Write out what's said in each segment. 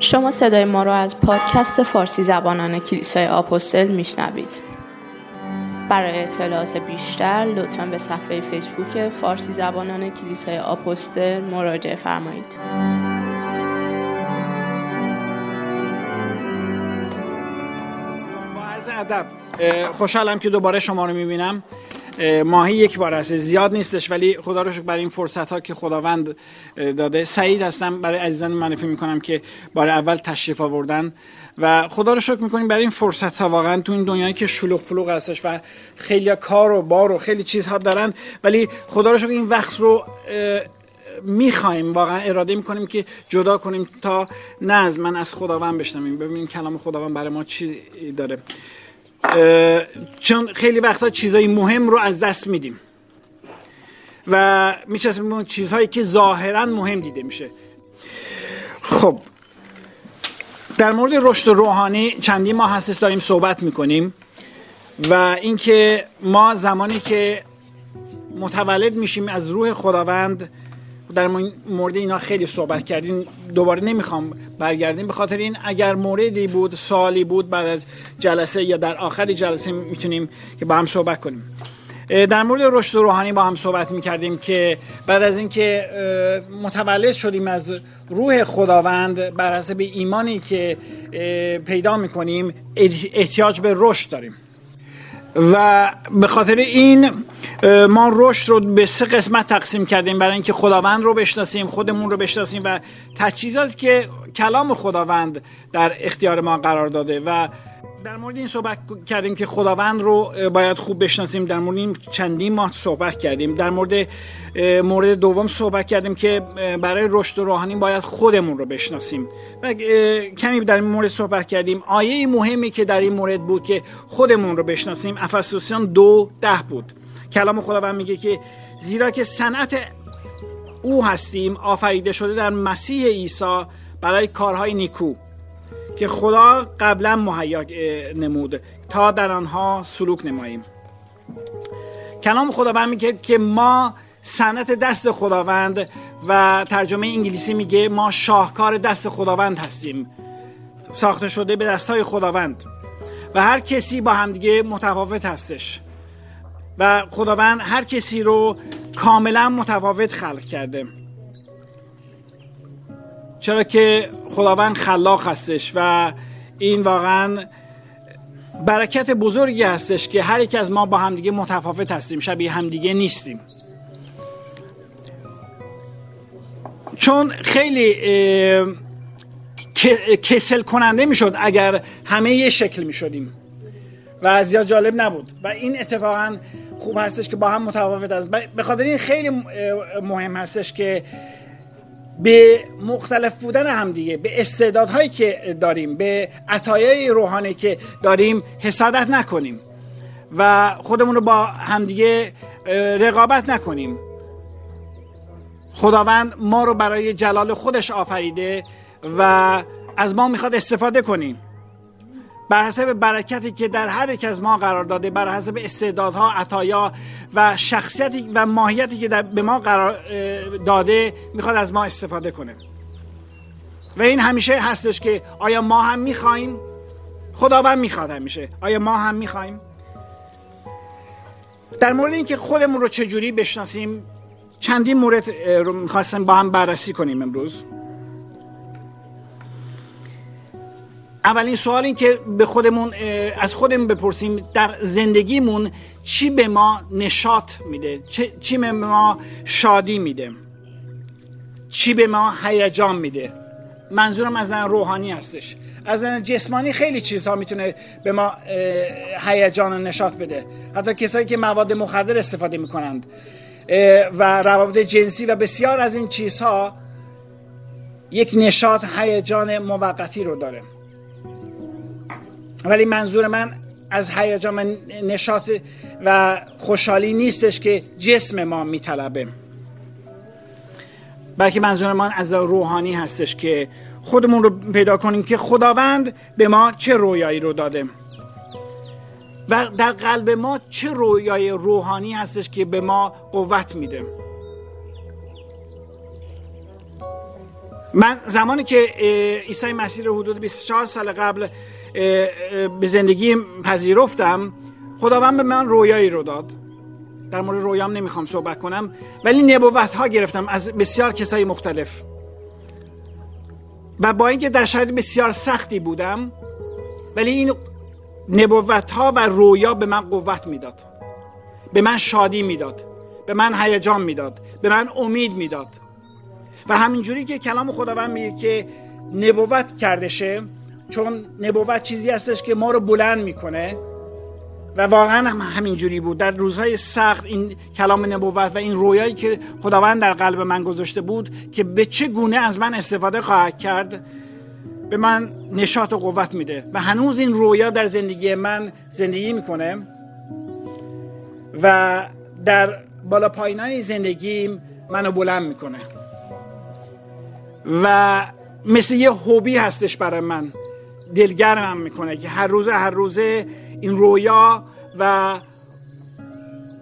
شما صدای ما را از پادکست فارسی زبانان کلیسای آپوستل میشنوید. برای اطلاعات بیشتر لطفا به صفحه فیسبوک فارسی زبانان کلیسای آپوستل مراجعه فرمایید. با عرض ادب خوشحالم که دوباره شما رو می‌بینم ماهی یک بار هست زیاد نیستش ولی خدا رو شکر برای این فرصت ها که خداوند داده. سعید هستم. برای عزیزان معرفی می‌کنم که بار اول تشریف آوردن و خدا رو شکر می‌کنیم برای این فرصت ها واقعا تو این دنیایی که شلوغ پلوغ هستش و خیلی کار و بار و خیلی چیزها دارن ولی خدا رو شکر این وقت رو می‌خوایم. واقعا اراده می‌کنیم که جدا کنیم تا نه از من از خداوند بشنویم. ببینیم کلام خداوند برای ما چی داره. چون خیلی وقتا چیزهای مهم رو از دست میدیم. و میچسبیم چیزهایی که ظاهرا مهم دیده میشه. خب در مورد رشد روحانی چندی ما هستش داریم صحبت می‌کنیم. و اینکه ما زمانی که متولد میشیم از روح خداوند در مورد اینا خیلی صحبت کردیم دوباره نمی‌خوام برگردیم. به خاطر این اگر موردی بود سالی بود بعد از جلسه یا در آخر جلسه می‌تونیم که با هم صحبت کنیم. در مورد رشد روحانی با هم صحبت می‌کردیم که بعد از اینکه متولد شدیم از روح خداوند بر حسب ایمانی که پیدا می‌کنیم احتیاج به رشد داریم. و به خاطر این ما رشد رو به سه قسمت تقسیم کردیم. برای اینکه خداوند رو بشناسیم خودمون رو بشناسیم و تجهیزاتی که کلام خداوند در اختیار ما قرار داده و در مورد این صحبت کردیم که خداوند رو باید خوب بشناسیم. در مورد این چندین ماه صحبت کردیم. در مورد مورد دوم صحبت کردیم که برای رشد روحانی باید خودمون رو بشناسیم. و کمی در این مورد صحبت کردیم. آیه مهمی که در این مورد بود که خودمون رو بشناسیم افسوسیان دو ده بود. کلام خداوند میگه که زیرا که صنعت او هستیم آفریده شده در مسیح عیسی برای کارهای نیکو که خدا قبلا مهیا نمود. تا در آنها سلوک نماییم. کلام خداوند میگه که ما سنت دست خداوند و ترجمه انگلیسی میگه ما شاهکار دست خداوند هستیم. ساخته شده به دستای خداوند. و هر کسی با همدیگه متفاوت هستش. و خداوند هر کسی رو کاملا متفاوت خلق کرده. چرا که خداوند خلاق هستش و این واقعا برکت بزرگی هستش که هر یک از ما با همدیگه متفاوت هستیم شبیه همدیگه نیستیم. چون خیلی کسل کننده می‌شد اگر همه یه شکل می‌شدیم. و زیاد جالب نبود. و این اتفاقا خوب هستش که با هم متفاوت هست به خاطر این خیلی مهم هستش که به مختلف بودن هم دیگه به استعدادهایی که داریم به عطایای روحانی که داریم حسادت نکنیم و خودمون رو با همدیگه رقابت نکنیم. خداوند ما رو برای جلال خودش آفریده و از ما می‌خواد استفاده کنیم. بر حسب برکتی که در هر یک از ما قرار داده بر حسب استعدادها عطایا و شخصیتی و ماهیتی که در به ما قرار داده می‌خواد از ما استفاده کنه. و این همیشه هستش که آیا ما هم می‌خوایم؟ خداوند می‌خواد همیشه. آیا ما هم می‌خوایم؟ در مورد اینکه خودمون رو چجوری بشناسیم چندین مورد رو می‌خواستم با هم بررسی کنیم امروز. اولین سوال این که به خودمون از خودمون بپرسیم در زندگیمون چی به ما نشاط میده؟ چی به ما شادی میده؟ چی به ما هیجان میده؟ منظورم از روحانی هستش. از جسمانی خیلی چیزها می‌تونه به ما هیجان و نشاط بده. حتی کسایی که مواد مخدر استفاده می‌کنند و روابط جنسی و بسیار از این چیزها یک نشاط هیجان موقتی رو داره. ولی منظور من از هیجان نشاط و خوشحالی نیستش که جسم ما میطلبه. بلکه منظور من از روحانی هستش که خودمون رو پیدا کنیم که خداوند به ما چه رویایی رو داده. و در قلب ما چه رویای روحانی هستش که به ما قوت میده. من زمانی که عیسی مسیح رو حدود 24 سال قبل به زندگی پذیرفتم خداوند به من رویایی رو داد. در مورد رویام نمی‌خوام صحبت کنم ولی نبوت ها گرفتم از بسیار کسای مختلف. و با اینکه در شرایط بسیار سختی بودم ولی این نبوت ها و رویا به من قوت می‌داد. به من شادی می‌داد. به من هیجان می‌داد. به من امید می‌داد. و همینجوری که کلام خداوند میگه که نبوت کردشه چون نبوت چیزی هستش که ما رو بلند می‌کنه. و واقعا هم همینجوری بود. در روزهای سخت این کلام نبوت و این رویایی که خداوند در قلب من گذاشته بود که به چه گونه از من استفاده خواهد کرد به من نشاط و قوت میده. و هنوز این رویا در زندگی من زندگی می‌کنه. و در بالا پایینای زندگیم منو بلند می‌کنه. و مثل یه هوبی هستش برای من. دلگرمم می‌کنه که هر روزه هر روزه این رویا و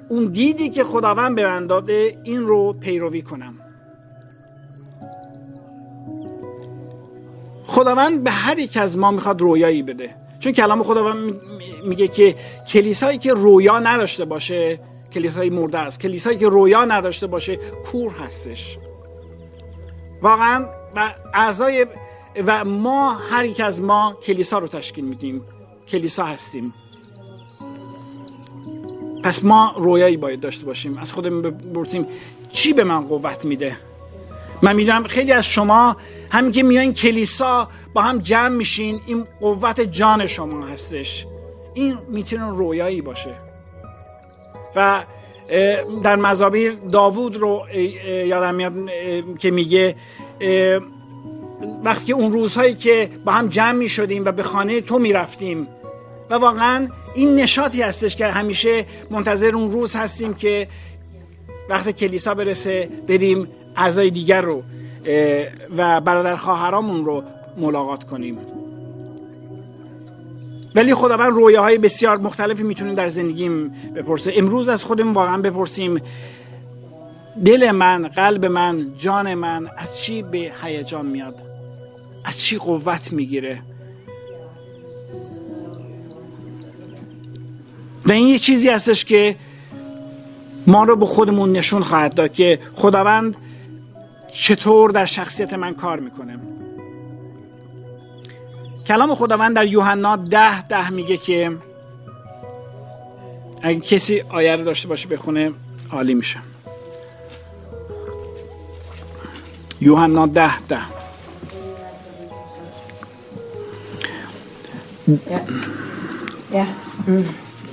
اون دیدی که خداوند به من داده این رو پیروی کنم. خداوند به هر یک از ما می‌خواد رویایی بده. چون کلام خداوند میگه که کلیسایی که رویا نداشته باشه کلیسای مرده است. کلیسایی که رویا نداشته باشه کور هستش. واقعا و اعضای و ما هر یک از ما کلیسا رو تشکیل میدیم. کلیسا هستیم. پس ما رویایی باید داشته باشیم. از خودمون بپرسیم چی به من قوت میده؟ من می‌دونم خیلی از شما همین که میایین کلیسا با هم جمع میشین این قوت جان شما هستش. این می‌تونه رویایی باشه. و در مزابیر داوود رو یادم میاد که میگه وقتی اون روزهایی که با هم جمع می شدیم و به خانه تو می رفتیم و واقعا این نشاطی هستش که همیشه منتظر اون روز هستیم که وقت کلیسا برسه بریم اعضای دیگر رو و برادر خواهرامون رو ملاقات کنیم. ولی خداوند رویاهای بسیار مختلفی می‌تونیم در زندگیم بپرسه امروز از خودمون واقعا بپرسیم دل من قلب من جان من از چی به هیجان میاد؟ از چی قوت می‌گیره؟ و این یه چیزی هستش که ما رو به خودمون نشون خواهد داد که خداوند چطور در شخصیت من کار می‌کنه. کلام خداوند در یوحنا ده ده میگه که اگه کسی آیه رو داشته باشه بخونه عالی میشه. یوحنا ده ده.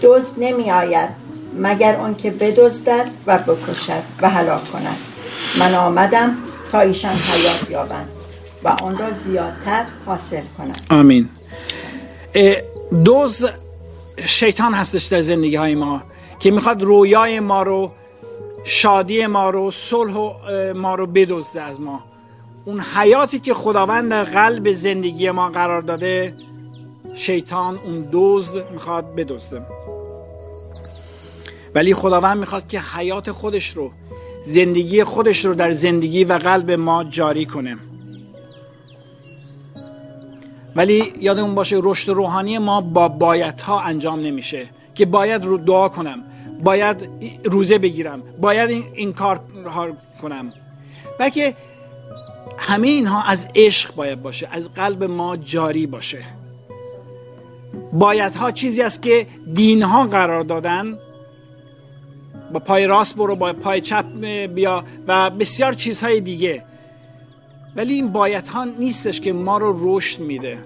دوست نمی آید مگر آنکه بدزدد و بکشد و هلاک کند. من آمدم تا ایشان حیات یابند. و آن را زیادتر حاصل کنند آمین. دوز شیطان هستش در زندگی های ما که می‌خواد رویای ما رو شادی ما رو صلح ما رو بدزده از ما. اون حیاتی که خداوند در قلب زندگی ما قرار داده شیطان اون دوز می‌خواد بدزده. ولی خداوند می‌خواد که حیات خودش رو زندگی خودش رو در زندگی و قلب ما جاری کنه. ولی یادمون باشه رشد روحانی ما با بایت ها انجام نمیشه که باید رو دعا کنم باید روزه بگیرم باید این, این کار کنم. بلکه همه اینها از عشق باید باشه از قلب ما جاری باشه. باید ها چیزی است که دین ها قرار دادن. با پای راست برو با پای چپ بیا و بسیار چیزهای دیگه. ولی این باید ها نیستش که ما رو رشد میده.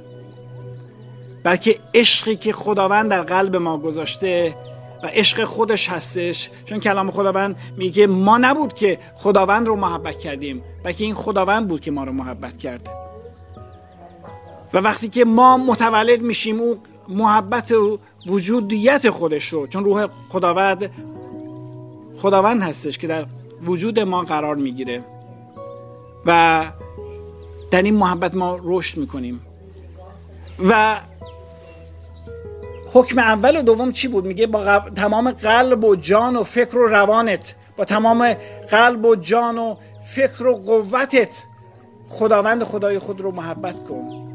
بلکه عشقی که خداوند در قلب ما گذاشته و عشق خودش هستش. چون کلام خداوند میگه ما نبود که خداوند رو محبت کردیم بلکه این خداوند بود که ما رو محبت کرد. و وقتی که ما متولد میشیم او محبت و وجودیت خودش رو چون روح خداوند خداوند هستش که در وجود ما قرار می‌گیره. و در این محبت ما رشد می‌کنیم. و حکم اول و دوم چی بود؟ میگه با تمام قلب و جان و فکر و روانت با تمام قلب و جان و فکر و قوتت خداوند خدای خود رو محبت کن.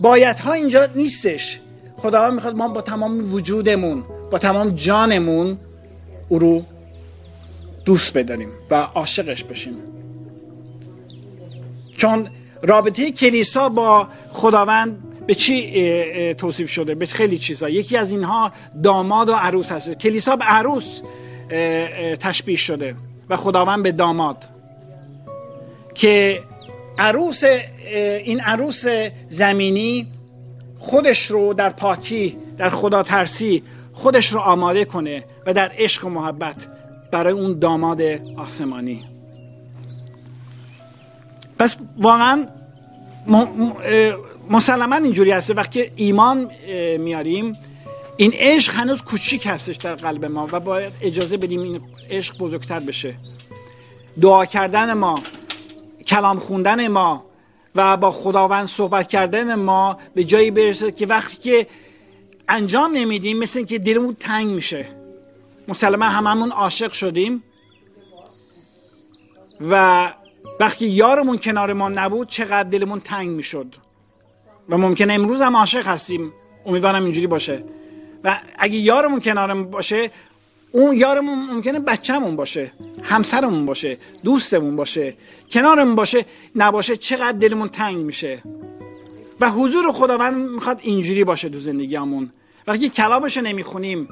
باید ها اینجا نیستش. خداوند می‌خواد ما با تمام وجودمون با تمام جانمون او رو دوست بداریم و عاشقش بشیم. چون رابطه کلیسا با خداوند به چی توصیف شده؟ به خیلی چیزا. یکی از اینها داماد و عروس هست کلیسا به عروس تشبیه شده و خداوند به داماد. که عروس این عروس زمینی خودش رو در پاکی در خدا ترسی خودش رو آماده کنه و در عشق و محبت برای اون داماد آسمانی. پس واقعا مسلما اینجوری هسته. وقتی ایمان میاریم این عشق هنوز کوچیک هستش در قلب ما و باید اجازه بدیم این عشق بزرگتر بشه. دعا کردن ما کلام خوندن ما و با خداوند صحبت کردن ما به جایی برسه که وقتی که انجام نمیدیم مثل اینکه دلمون تنگ میشه. مسلما هممون عاشق شدیم و وقتی یارمون کنار ما نبود چقدر دلمون تنگ می‌شد. و ممکنه امروز هم عاشق هستیم. امیدوارم اینجوری باشه. و اگه یارمون کنارمون باشه اون یارمون ممکنه بچه‌مون باشه همسرمون باشه دوستمون باشه کنارمون باشه نباشه چقدر دلمون تنگ میشه. و حضور خداوند می‌خواد اینجوری باشه تو زندگیمون وقتی کلامش رو نمی‌خونیم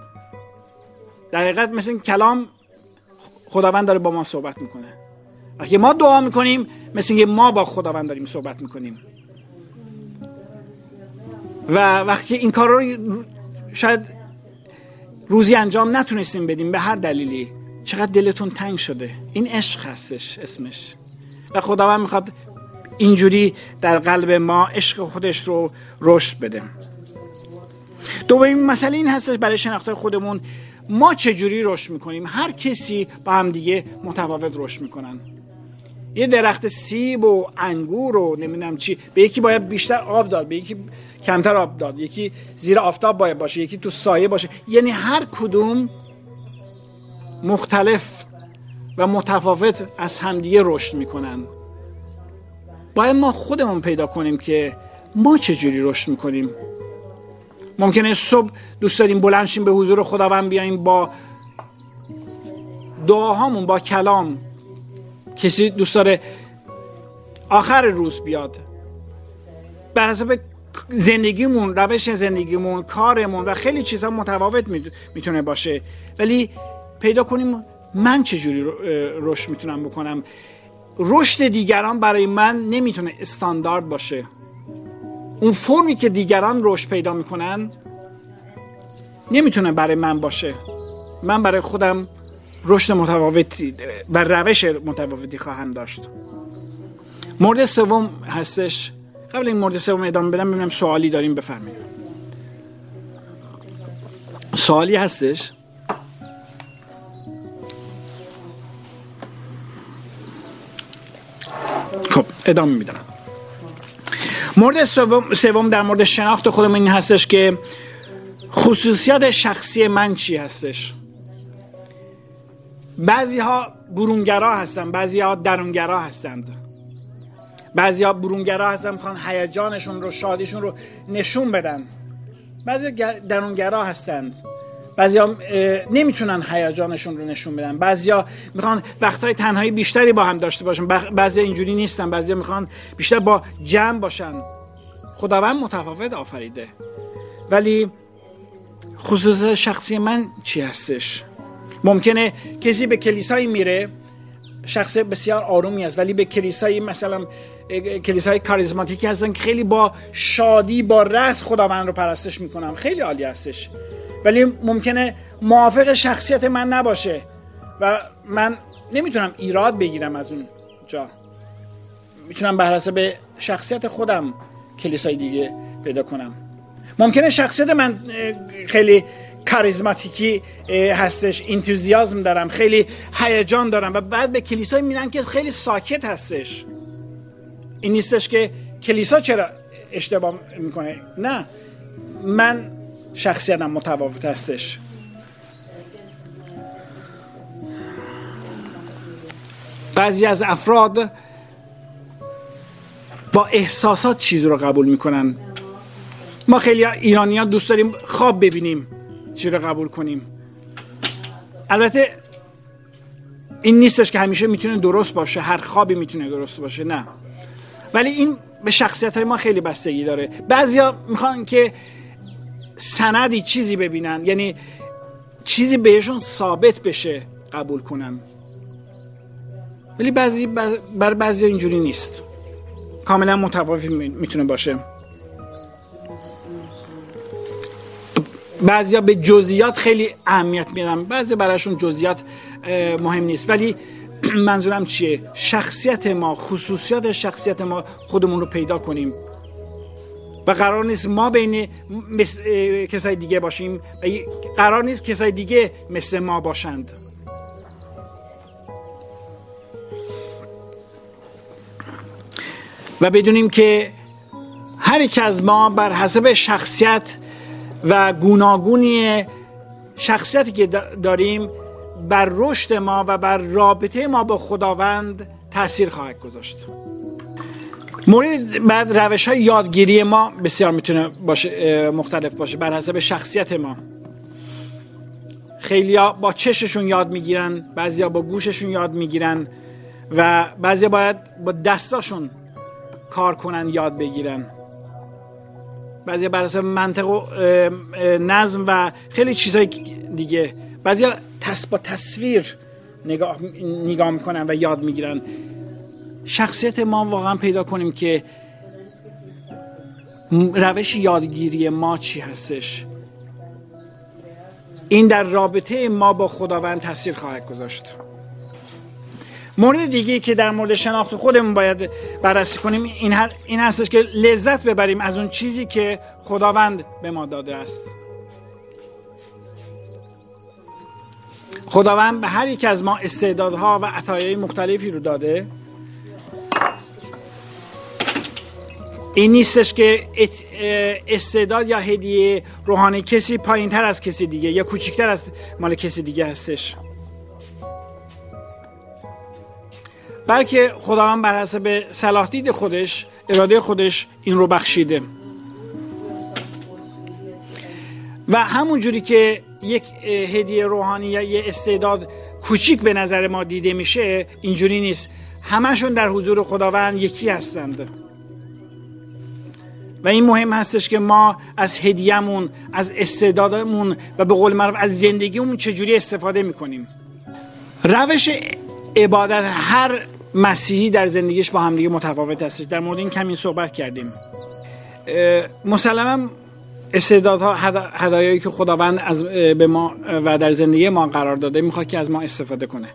در حقیقت مثل کلام خداوند داره با ما صحبت می‌کنه. وقتی ما دعا می‌کنیم مثل اینکه ما با خداوند داریم صحبت می‌کنیم. و وقتی این کار رو شاید روزی انجام نتونستیم بدیم به هر دلیلی چقدر دلتون تنگ شده. این عشق هستش اسمش. و خداوند می‌خواد اینجوری در قلب ما عشق خودش رو رشد بده. دومین مسئله این هستش برای شناخته خودمون ما چجوری رشد می‌کنیم؟ هر کسی با هم دیگه متفاوت رشد می‌کنن. یه درخت سیب و انگور و نمی‌دونم چی. به یکی باید بیشتر آب داد به یکی کمتر آب داد. یکی زیر آفتاب باید باشه یکی تو سایه باشه. یعنی هر کدوم مختلف و متفاوت از همدیگه رشد می‌کنن. باید ما خودمون پیدا کنیم که ما چجوری رشد می‌کنیم. ممکنه صبح دوست داریم بلند به حضور خداوند بیایم با دعاهامون با کلام. کسی دوست داره آخر روز بیاد. بر حسب زندگیمون روش زندگیمون کارمون و خیلی چیزها متفاوت می‌تونه باشه. ولی پیدا کنیم من چجوری رشد می‌تونم بکنم. رشد دیگران برای من نمی‌تونه استاندارد باشه. اون فرمی که دیگران رشد پیدا می‌کنن نمی‌تونه برای من باشه. من برای خودم رشد متفاوتی و روش متفاوتی خواهم داشت. مورد سوم هستش قبل این مورد سوم ادامه بدم ببینم سوالی داریم بفرمایید. سوالی هستش. خب ادامه میدم. مورد سوم در مورد شناخت خودم این هستش که خصوصیات شخصی من چی هستش؟ بعضی ها برونگرا هستن بعضی ها درونگرا هستند. بعضی ها برونگرا هستن می‌خوان هیجانشون رو شادیشون رو نشون بدن. بعضی درونگرا هستند. بعضی ها نمی‌تونن هیجانشون رو نشون بدن. بعضی ها می‌خوان وقتهای تنهایی بیشتری با هم داشته باشن. بعضی اینجوری نیستن. بعضی می‌خوان بیشتر با جمع باشن. خداوند متفاوت آفریده. ولی خصوص شخصی من چی هستش؟ ممکنه کسی به کلیسایی میره شخص بسیار آرومی است ولی به کلیسای مثلا کلیسای کاریزماتیکی هستن که خیلی با شادی با رس خداوند رو پرستش می‌کنم خیلی عالی هستش. ولی ممکنه موافق شخصیت من نباشه و من نمی‌تونم ایراد بگیرم از اون جا. می‌تونم بر حسب شخصیت خودم کلیسای دیگه پیدا کنم. ممکنه شخصیت من خیلی کاریزماتیکی هستش. انتوزیازم دارم. خیلی هیجان دارم. و بعد به کلیسای میرن که خیلی ساکت هستش. این نیستش که کلیسا چرا اشتباه می‌کنه. نه. من شخصیتم متفاوت هستش. بعضی از افراد با احساسات چیز رو قبول می‌کنن. ما خیلی ایرانی ها دوست داریم خواب ببینیم. چی رو قبول کنیم. البته این نیستش که همیشه می‌تونه درست باشه هر خوابی می‌تونه درست باشه نه. ولی این به شخصیت های ما خیلی بستگی داره. بعضیا می‌خوان که سندی چیزی ببینن یعنی چیزی بهشون ثابت بشه قبول کنن. ولی بعضی بر بعضی اینجوری نیست. کاملا متفاوت می‌تونه باشه. بعضیا به جزئیات خیلی اهمیت میدن. بعضی براشون جزئیات مهم نیست. ولی منظورم چیه؟ شخصیت ما خصوصیات شخصیت ما خودمون رو پیدا کنیم. و قرار نیست ما بین کسای دیگه باشیم و قرار نیست کسای دیگه مثل ما باشند. و بدونیم که هر یک از ما بر حسب شخصیت و گوناگونی شخصیتی که داریم بر رشد ما و بر رابطه ما با خداوند تاثیر خواهد گذاشت. مورد بعد روش های یادگیری ما بسیار می‌تونه باشه مختلف باشه بر حسب شخصیت ما. خیلیا با چششون یاد می‌گیرن بعضیا با گوششون یاد می‌گیرن و بعضیا باید با دستاشون کار کنن یاد بگیرن. بعضی بر اساس منطق و نظم و خیلی چیزهای دیگه. بعضی با تصویر نگاه, نگاه می‌کنن و یاد می‌گیرن. شخصیت ما واقعا پیدا کنیم که روش یادگیری ما چی هستش. این در رابطه ما با خداوند تاثیر خواهد گذاشت. مورد دیگه که در مورد شناخت خودمون باید بررسی کنیم این, این هستش که لذت ببریم از اون چیزی که خداوند به ما داده است. خداوند به هر یک از ما استعدادها و عطایای مختلفی رو داده. این نیستش که استعداد یا هدیه روحانی کسی پایین تر از کسی دیگه یا کوچکتر از مال کسی دیگه هستش. بلکه خداوند بر حسب صلاح دید خودش اراده خودش این رو بخشیده. و همون جوری که یک هدیه روحانی یا یه استعداد کوچیک به نظر ما دیده میشه اینجوری نیست. همشون در حضور خداوند یکی هستند. و این مهم هستش که ما از هدیهمون از استعدادمون و به قول معروف از زندگیمون چجوری استفاده می‌کنیم. روش عبادت هر مسیحی در زندگیش با همدیگه متفاوت هستش. در مورد این کمی صحبت کردیم. مسلما استعدادها هدایایی که خداوند از به ما و در زندگی ما قرار داده می‌خواد که از ما استفاده کنه.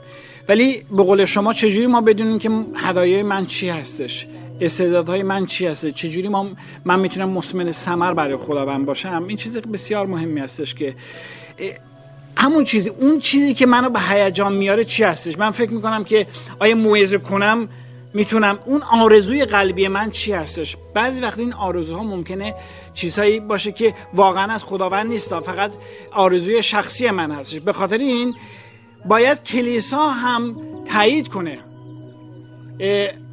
ولی به قول شما چجوری ما بدونیم که هدایای من چی هستش؟ استعدادهای من چی هست چجوری ما من می‌تونم مسمن سمر برای خداوند باشم؟ این چیز بسیار مهمی هستش که همون چیزی اون چیزی که منو به هیجان میاره چی هستش؟ من فکر می‌کنم که آیا موعظه کنم؟ می‌تونم. اون آرزوی قلبی من چی هستش؟ بعضی وقت این آرزوها ممکنه چیزهایی باشه که واقعا از خداوند نیست فقط آرزوی شخصی من هستش. به خاطر این باید کلیسا هم تایید کنه.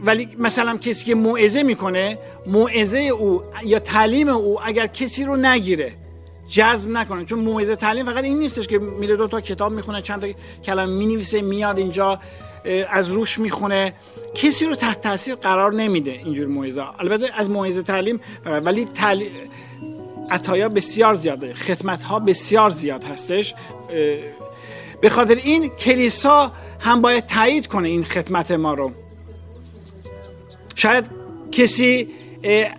ولی مثلا کسی که موعظه می‌کنه موعظه او یا تعلیم او اگر کسی رو نگیره جذب نکنه. چون موعظه تعلیم فقط این نیستش که میره دو تا کتاب می‌خونه چند تا کلمه می‌نویسه میاد اینجا از روش می‌خونه. کسی رو تحت تاثیر قرار نمیده اینجور موعظه البته از موعظه تعلیم ولی تعلیم عطایا بسیار زیاده. خدمت ها بسیار زیاد هستش. به خاطر این کلیسا هم باید تایید کنه این خدمت ما رو. شاید کسی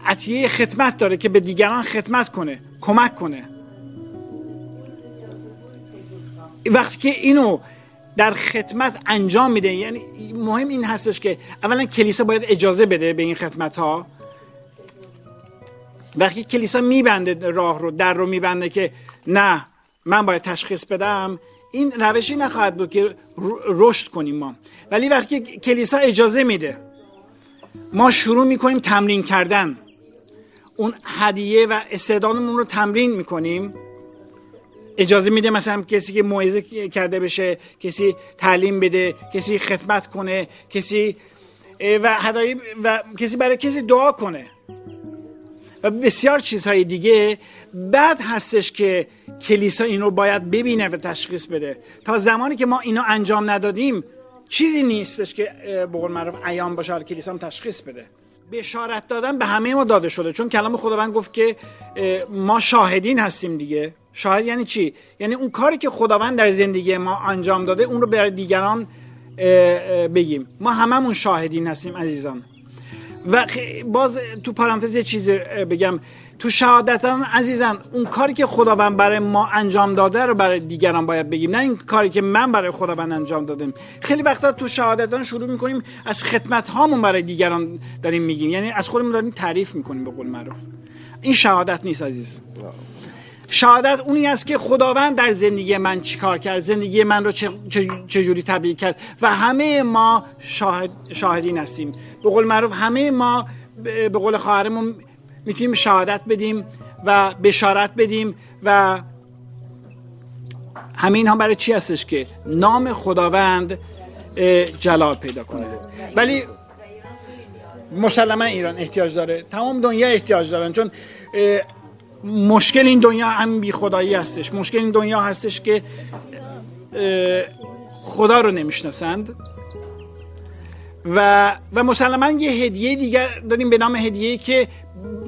عطیه خدمت داره که به دیگران خدمت کنه کمک کنه. وقتی که اینو در خدمت انجام میده یعنی مهم این هستش که اولا کلیسا باید اجازه بده به این خدمت ها وقتی کلیسا میبنده راه رو در رو میبنده که نه من باید تشخیص بدم این روشی نخواهد بود که رشد کنیم ما. ولی وقتی کلیسا اجازه میده ما شروع می‌کنیم تمرین کردن. اون هدیه و استعدادمون رو تمرین می‌کنیم. اجازه میده مثلا کسی که موعظه کرده بشه کسی تعلیم بده کسی خدمت کنه کسی و هدایی و کسی برای کسی دعا کنه. و بسیار چیزهای دیگه بعد هستش که کلیسا این رو باید ببینه و تشخیص بده. تا زمانی که ما اینو انجام ندادیم چیزی نیستش که به قول معروف ایام باشه کلیسا هم تشخیص بده. بشارت دادن به همه ما داده شده چون کلام خداوند گفت که ما شاهدین هستیم دیگه. شاهد یعنی چی؟ یعنی اون کاری که خداوند در زندگی ما انجام داده اون رو برای دیگران بگیم. ما هممون شاهدین هستیم عزیزان. و باز تو پرانتز یه چیزی بگم. تو شهادتان عزیزان اون کاری که خداوند برای ما انجام داده رو برای دیگران باید بگیم نه این کاری که من برای خداوند انجام دادم. خیلی وقتا تو شهادتان شروع می‌کنیم از خدمت هامون برای دیگران داریم میگیم. یعنی از خودمون داریم تعریف می‌کنیم به قول معروف. این شهادت نیست عزیز. شهادت اونی است که خداوند در زندگی من چیکار کرد زندگی من رو چجوری تبدیل کرد و همه ما شاهد شاهدین هستیم به قول معروف همه ما به قول خواهرمون می‌تونیم شهادت بدیم و بشارت بدیم و همین ها برای چی هستش که نام خداوند جلال پیدا کنه. ولی مسلما ایران احتیاج داره. تمام دنیا احتیاج دارن. چون مشکل این دنیا هم بی خدایی هستش. مشکل این دنیا هستش که خدا رو نمی‌شناسند. و و مسلما یه هدیه دیگر داریم به نام هدیه که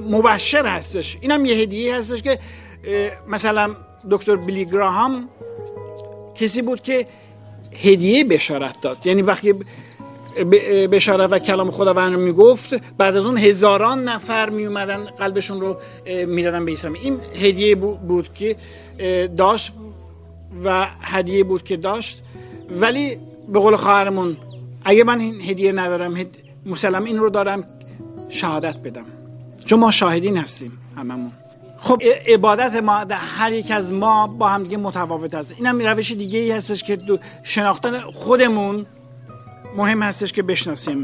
مبشر هستش. اینم یه هدیه هستش که مثلا دکتر بیلی گراهام کسی بود که هدیه بشارت داد. یعنی وقتی بشارت و کلام خداوند رو می‌گفت. بعد از اون هزاران نفر می اومدن قلبشون رو می‌دادن به عیسی. این هدیه بود که داشت و هدیه بود که داشت. ولی به قول خواهرمون اگه من این هدیه ندارم هد... مسلم این رو دارم شهادت بدم. چون ما شاهدین هستیم هممون. خب عبادت ما در هر یک از ما با هم دیگه متفاوت هست اینم روش دیگه ای هستش که شناختن خودمون مهم هستش که بشناسیم.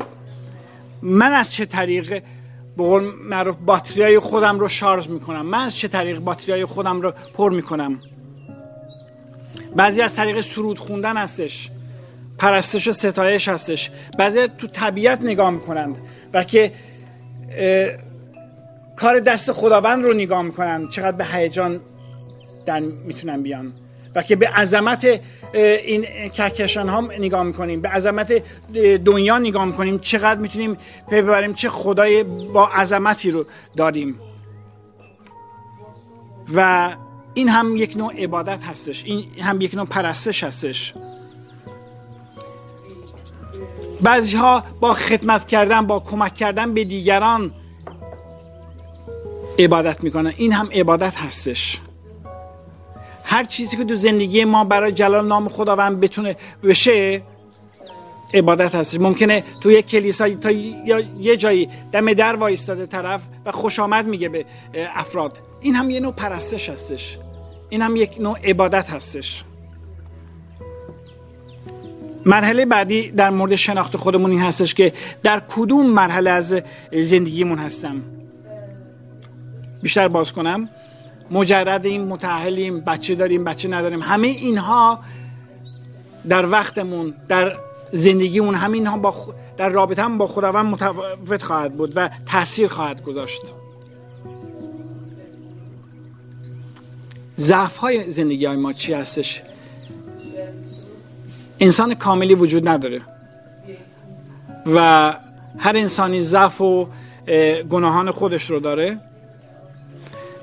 من از چه طریق به قول معروف باتریای خودم رو شارژ می‌کنم؟ من از چه طریق باتریای خودم رو پر می‌کنم؟ بعضی از طریق سرود خوندن هستش. پرستش و ستایش هستش. بعضی تو طبیعت نگاه می‌کنند و که کار دست خداوند رو نگاه می‌کنند. چقدر به هیجان در می‌تونن بیان. و که به عظمت این کهکشان ها نگاه می‌کنیم به عظمت دنیا نگاه می‌کنیم چقدر می‌تونیم ببریم چه خدای با عظمتی رو داریم. و این هم یک نوع عبادت هستش این هم یک نوع پرستش هستش. بعضی ها با خدمت کردن با کمک کردن به دیگران عبادت می‌کنن این هم عبادت هستش. هر چیزی که تو زندگی ما برای جلال نام خداوند بتونه بشه عبادت هستش. ممکنه تو یک کلیسا تا یه جایی دم در وایستاده طرف و خوش آمد میگه به افراد. این هم یه نوع پرستش هستش. این هم یک نوع عبادت هستش. مرحله بعدی در مورد شناخت خودمون این هستش که در کدوم مرحله از زندگیمون هستم. بیشتر باز کنم. مجردیم متعهلیم بچه داریم بچه نداریم. همه اینها در وقتمون در زندگیمون همین ها با در رابطه هم با خداوند متفاوت خواهد بود و تاثیر خواهد گذاشت. ضعف های زندگی های ما چی هستش؟ انسان کاملی وجود نداره. و هر انسانی ضعف و گناهان خودش رو داره.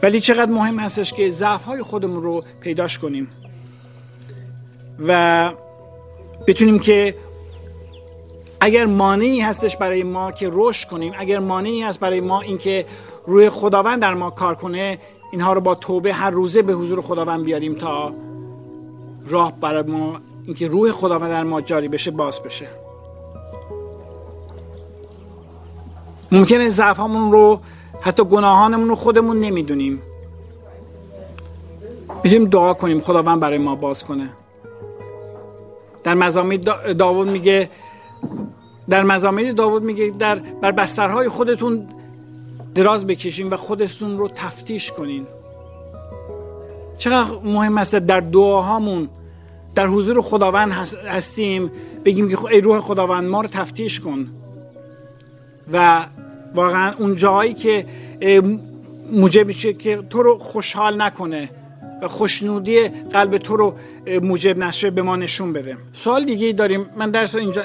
ولی چقدر مهم هستش که ضعف های خودمون رو پیداش کنیم و بتونیم که اگر مانعی هستش برای ما که رشد کنیم اگر مانعی هست برای ما اینکه روی خداوند در ما کار کنه اینها رو با توبه هر روزه به حضور خداوند بیاریم تا راه برای ما اینکه روح خداوند در ما جاری بشه باز بشه. ممکنه ضعف رو حتی گناهانمون رو خودمون نمی‌دونیم. می‌تونیم دعا کنیم خداوند برای ما باز کنه. در مزامیر داوود میگه در مزامیر داوود میگه در بر بسترهای خودتون دراز بکشین و خودتون رو تفتیش کنین. چقدر مهم است در دعاهامون در حضور خداوند هستیم بگیم که ای روح خداوند ما رو تفتیش کن. و واقعا اون جایی که موجب میشه که تو رو خوشحال نکنه و خوشنودی قلب تو رو موجب نشه به ما نشون بده. سوال دیگه داریم. من درس اینجا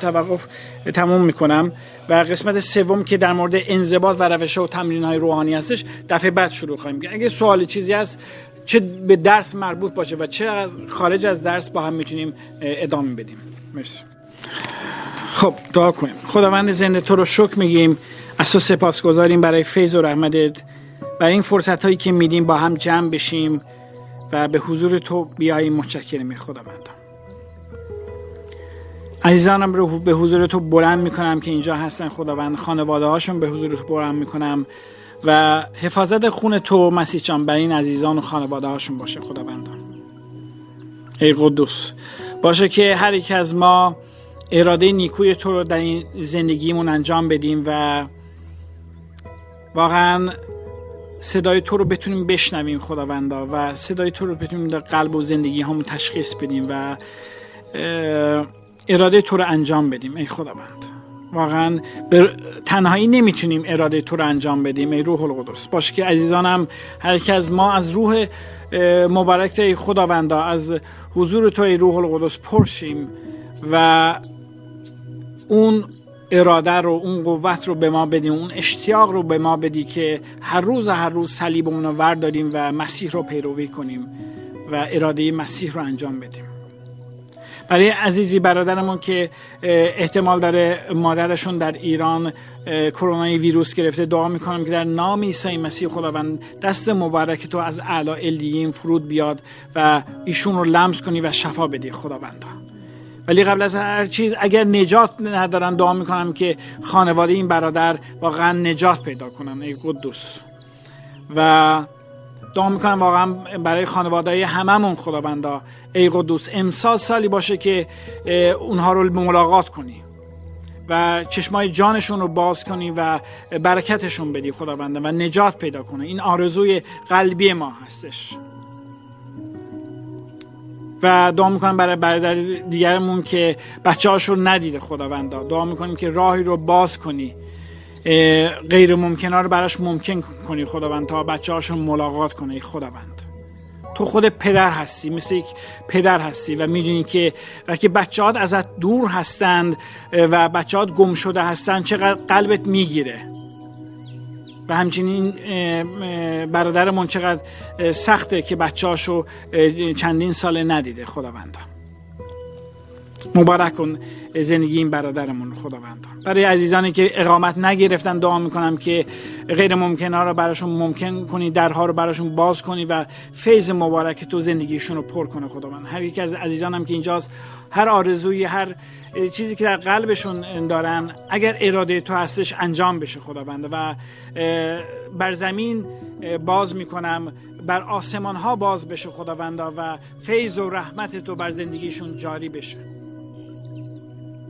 توقف تموم می‌کنم و قسمت سوم که در مورد انضباط و روش و تمرین های روحانی هستش دفعه بعد شروع خواهیم اگه سوال چیزی هست چه به درس مربوط باشه و چه خارج از درس با هم می‌تونیم ادامه بدیم. مرسی. خب دعا کنیم. خداوند زنده تو رو شکر میگیم. از تو سپاس گذاریم برای فیض و رحمتت. برای این فرصت هایی که میدیم با هم جمع بشیم و به حضور تو بیاییم متشکرم خداوند. عزیزانم رو به حضور تو بلند می‌کنم که اینجا هستن خداوند. خانواده هاشون به حضور تو بلند می‌کنم و حفاظت خون تو مسیح جان بر این عزیزان و خانواده هاشون باشه خداوند. ای قدوس باشه که هر یک از ما اراده نیکوی تو رو در این زندگیمون انجام بدیم و واقعا صدای تو رو بتونیم بشنویم خداوندا و صدای تو رو بتونیم در قلب و زندگی همون تشخیص بدیم و اراده تو رو انجام بدیم ای خداوند. واقعا به تنهایی نمی‌تونیم اراده تو رو انجام بدیم ای روح القدس. باشه که عزیزانم هر از ما از روح مبارک ای خداوندا از حضور تو ای روح القدس پرشیم و اون اراده رو اون قوت رو به ما بدیم اون اشتیاق رو به ما بدی که هر روز هر روز صلیبمون رو ورداریم و مسیح رو پیروی کنیم و اراده مسیح رو انجام بدیم. برای عزیزی برادرمون که احتمال داره مادرشون در ایران کرونا ویروس گرفته دعا می‌کنم که در نام عیسی مسیح خداوند دست مبارک تو از اعلی الیین فرود بیاد و ایشون رو لمس کنی و شفا بدی خداوندا. ولی قبل از هر چیز اگر نجات ندارن دعا می‌کنم که خانواده این برادر واقعا نجات پیدا کنن ای قدوس. و دعا می‌کنم واقعا برای خانواده هممون خداوندا ای قدوس امسال سالی باشه که اونها رو ملاقات کنی و چشمای جانشون رو باز کنی و برکتشون بدی خداوندا و نجات پیدا کنه. این آرزوی قلبی ما هستش. و دعا می‌کنم برای برادر دیگرمون که بچه رو ندیده خداوندا. دعا می‌کنیم که راهی رو باز کنی. غیر ممکنه رو براش ممکن کنی خداوند تا بچه هاشون ملاقات کنه خداوند. تو خود پدر هستی مثل یک پدر هستی و می‌دونی که وقتی بچه ازت دور هستند و بچه گم شده هستند چقدر قلبت می‌گیره. و همچنین برادرمون چقدر سخته که بچه هاشو چندین سال ندیده خداوند مبارک کن زندگی این برادرمون خداوند برای عزیزانی که اقامت نگرفتن دعا می‌کنم که غیر ممکن ها رو براشون ممکن کنی درها رو براشون باز کنی و فیض مبارک تو زندگیشون رو پر کنه خداوند. هر یک از عزیزانم که اینجاست هر آرزوی هر چیزی که در قلبشون دارن اگر اراده تو هستش انجام بشه خداونده. و بر زمین باز می‌کنم بر آسمان ها باز بشه خداوند و فیض و رحمت تو بر زندگیشون جاری بشه.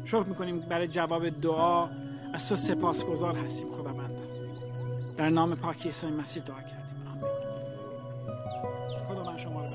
شکر می‌کنیم برای جواب دعا از تو سپاسگزار هستیم خداوند در نام پاکیسای مسیح دعا کردیم. آمین. خدا من شما رو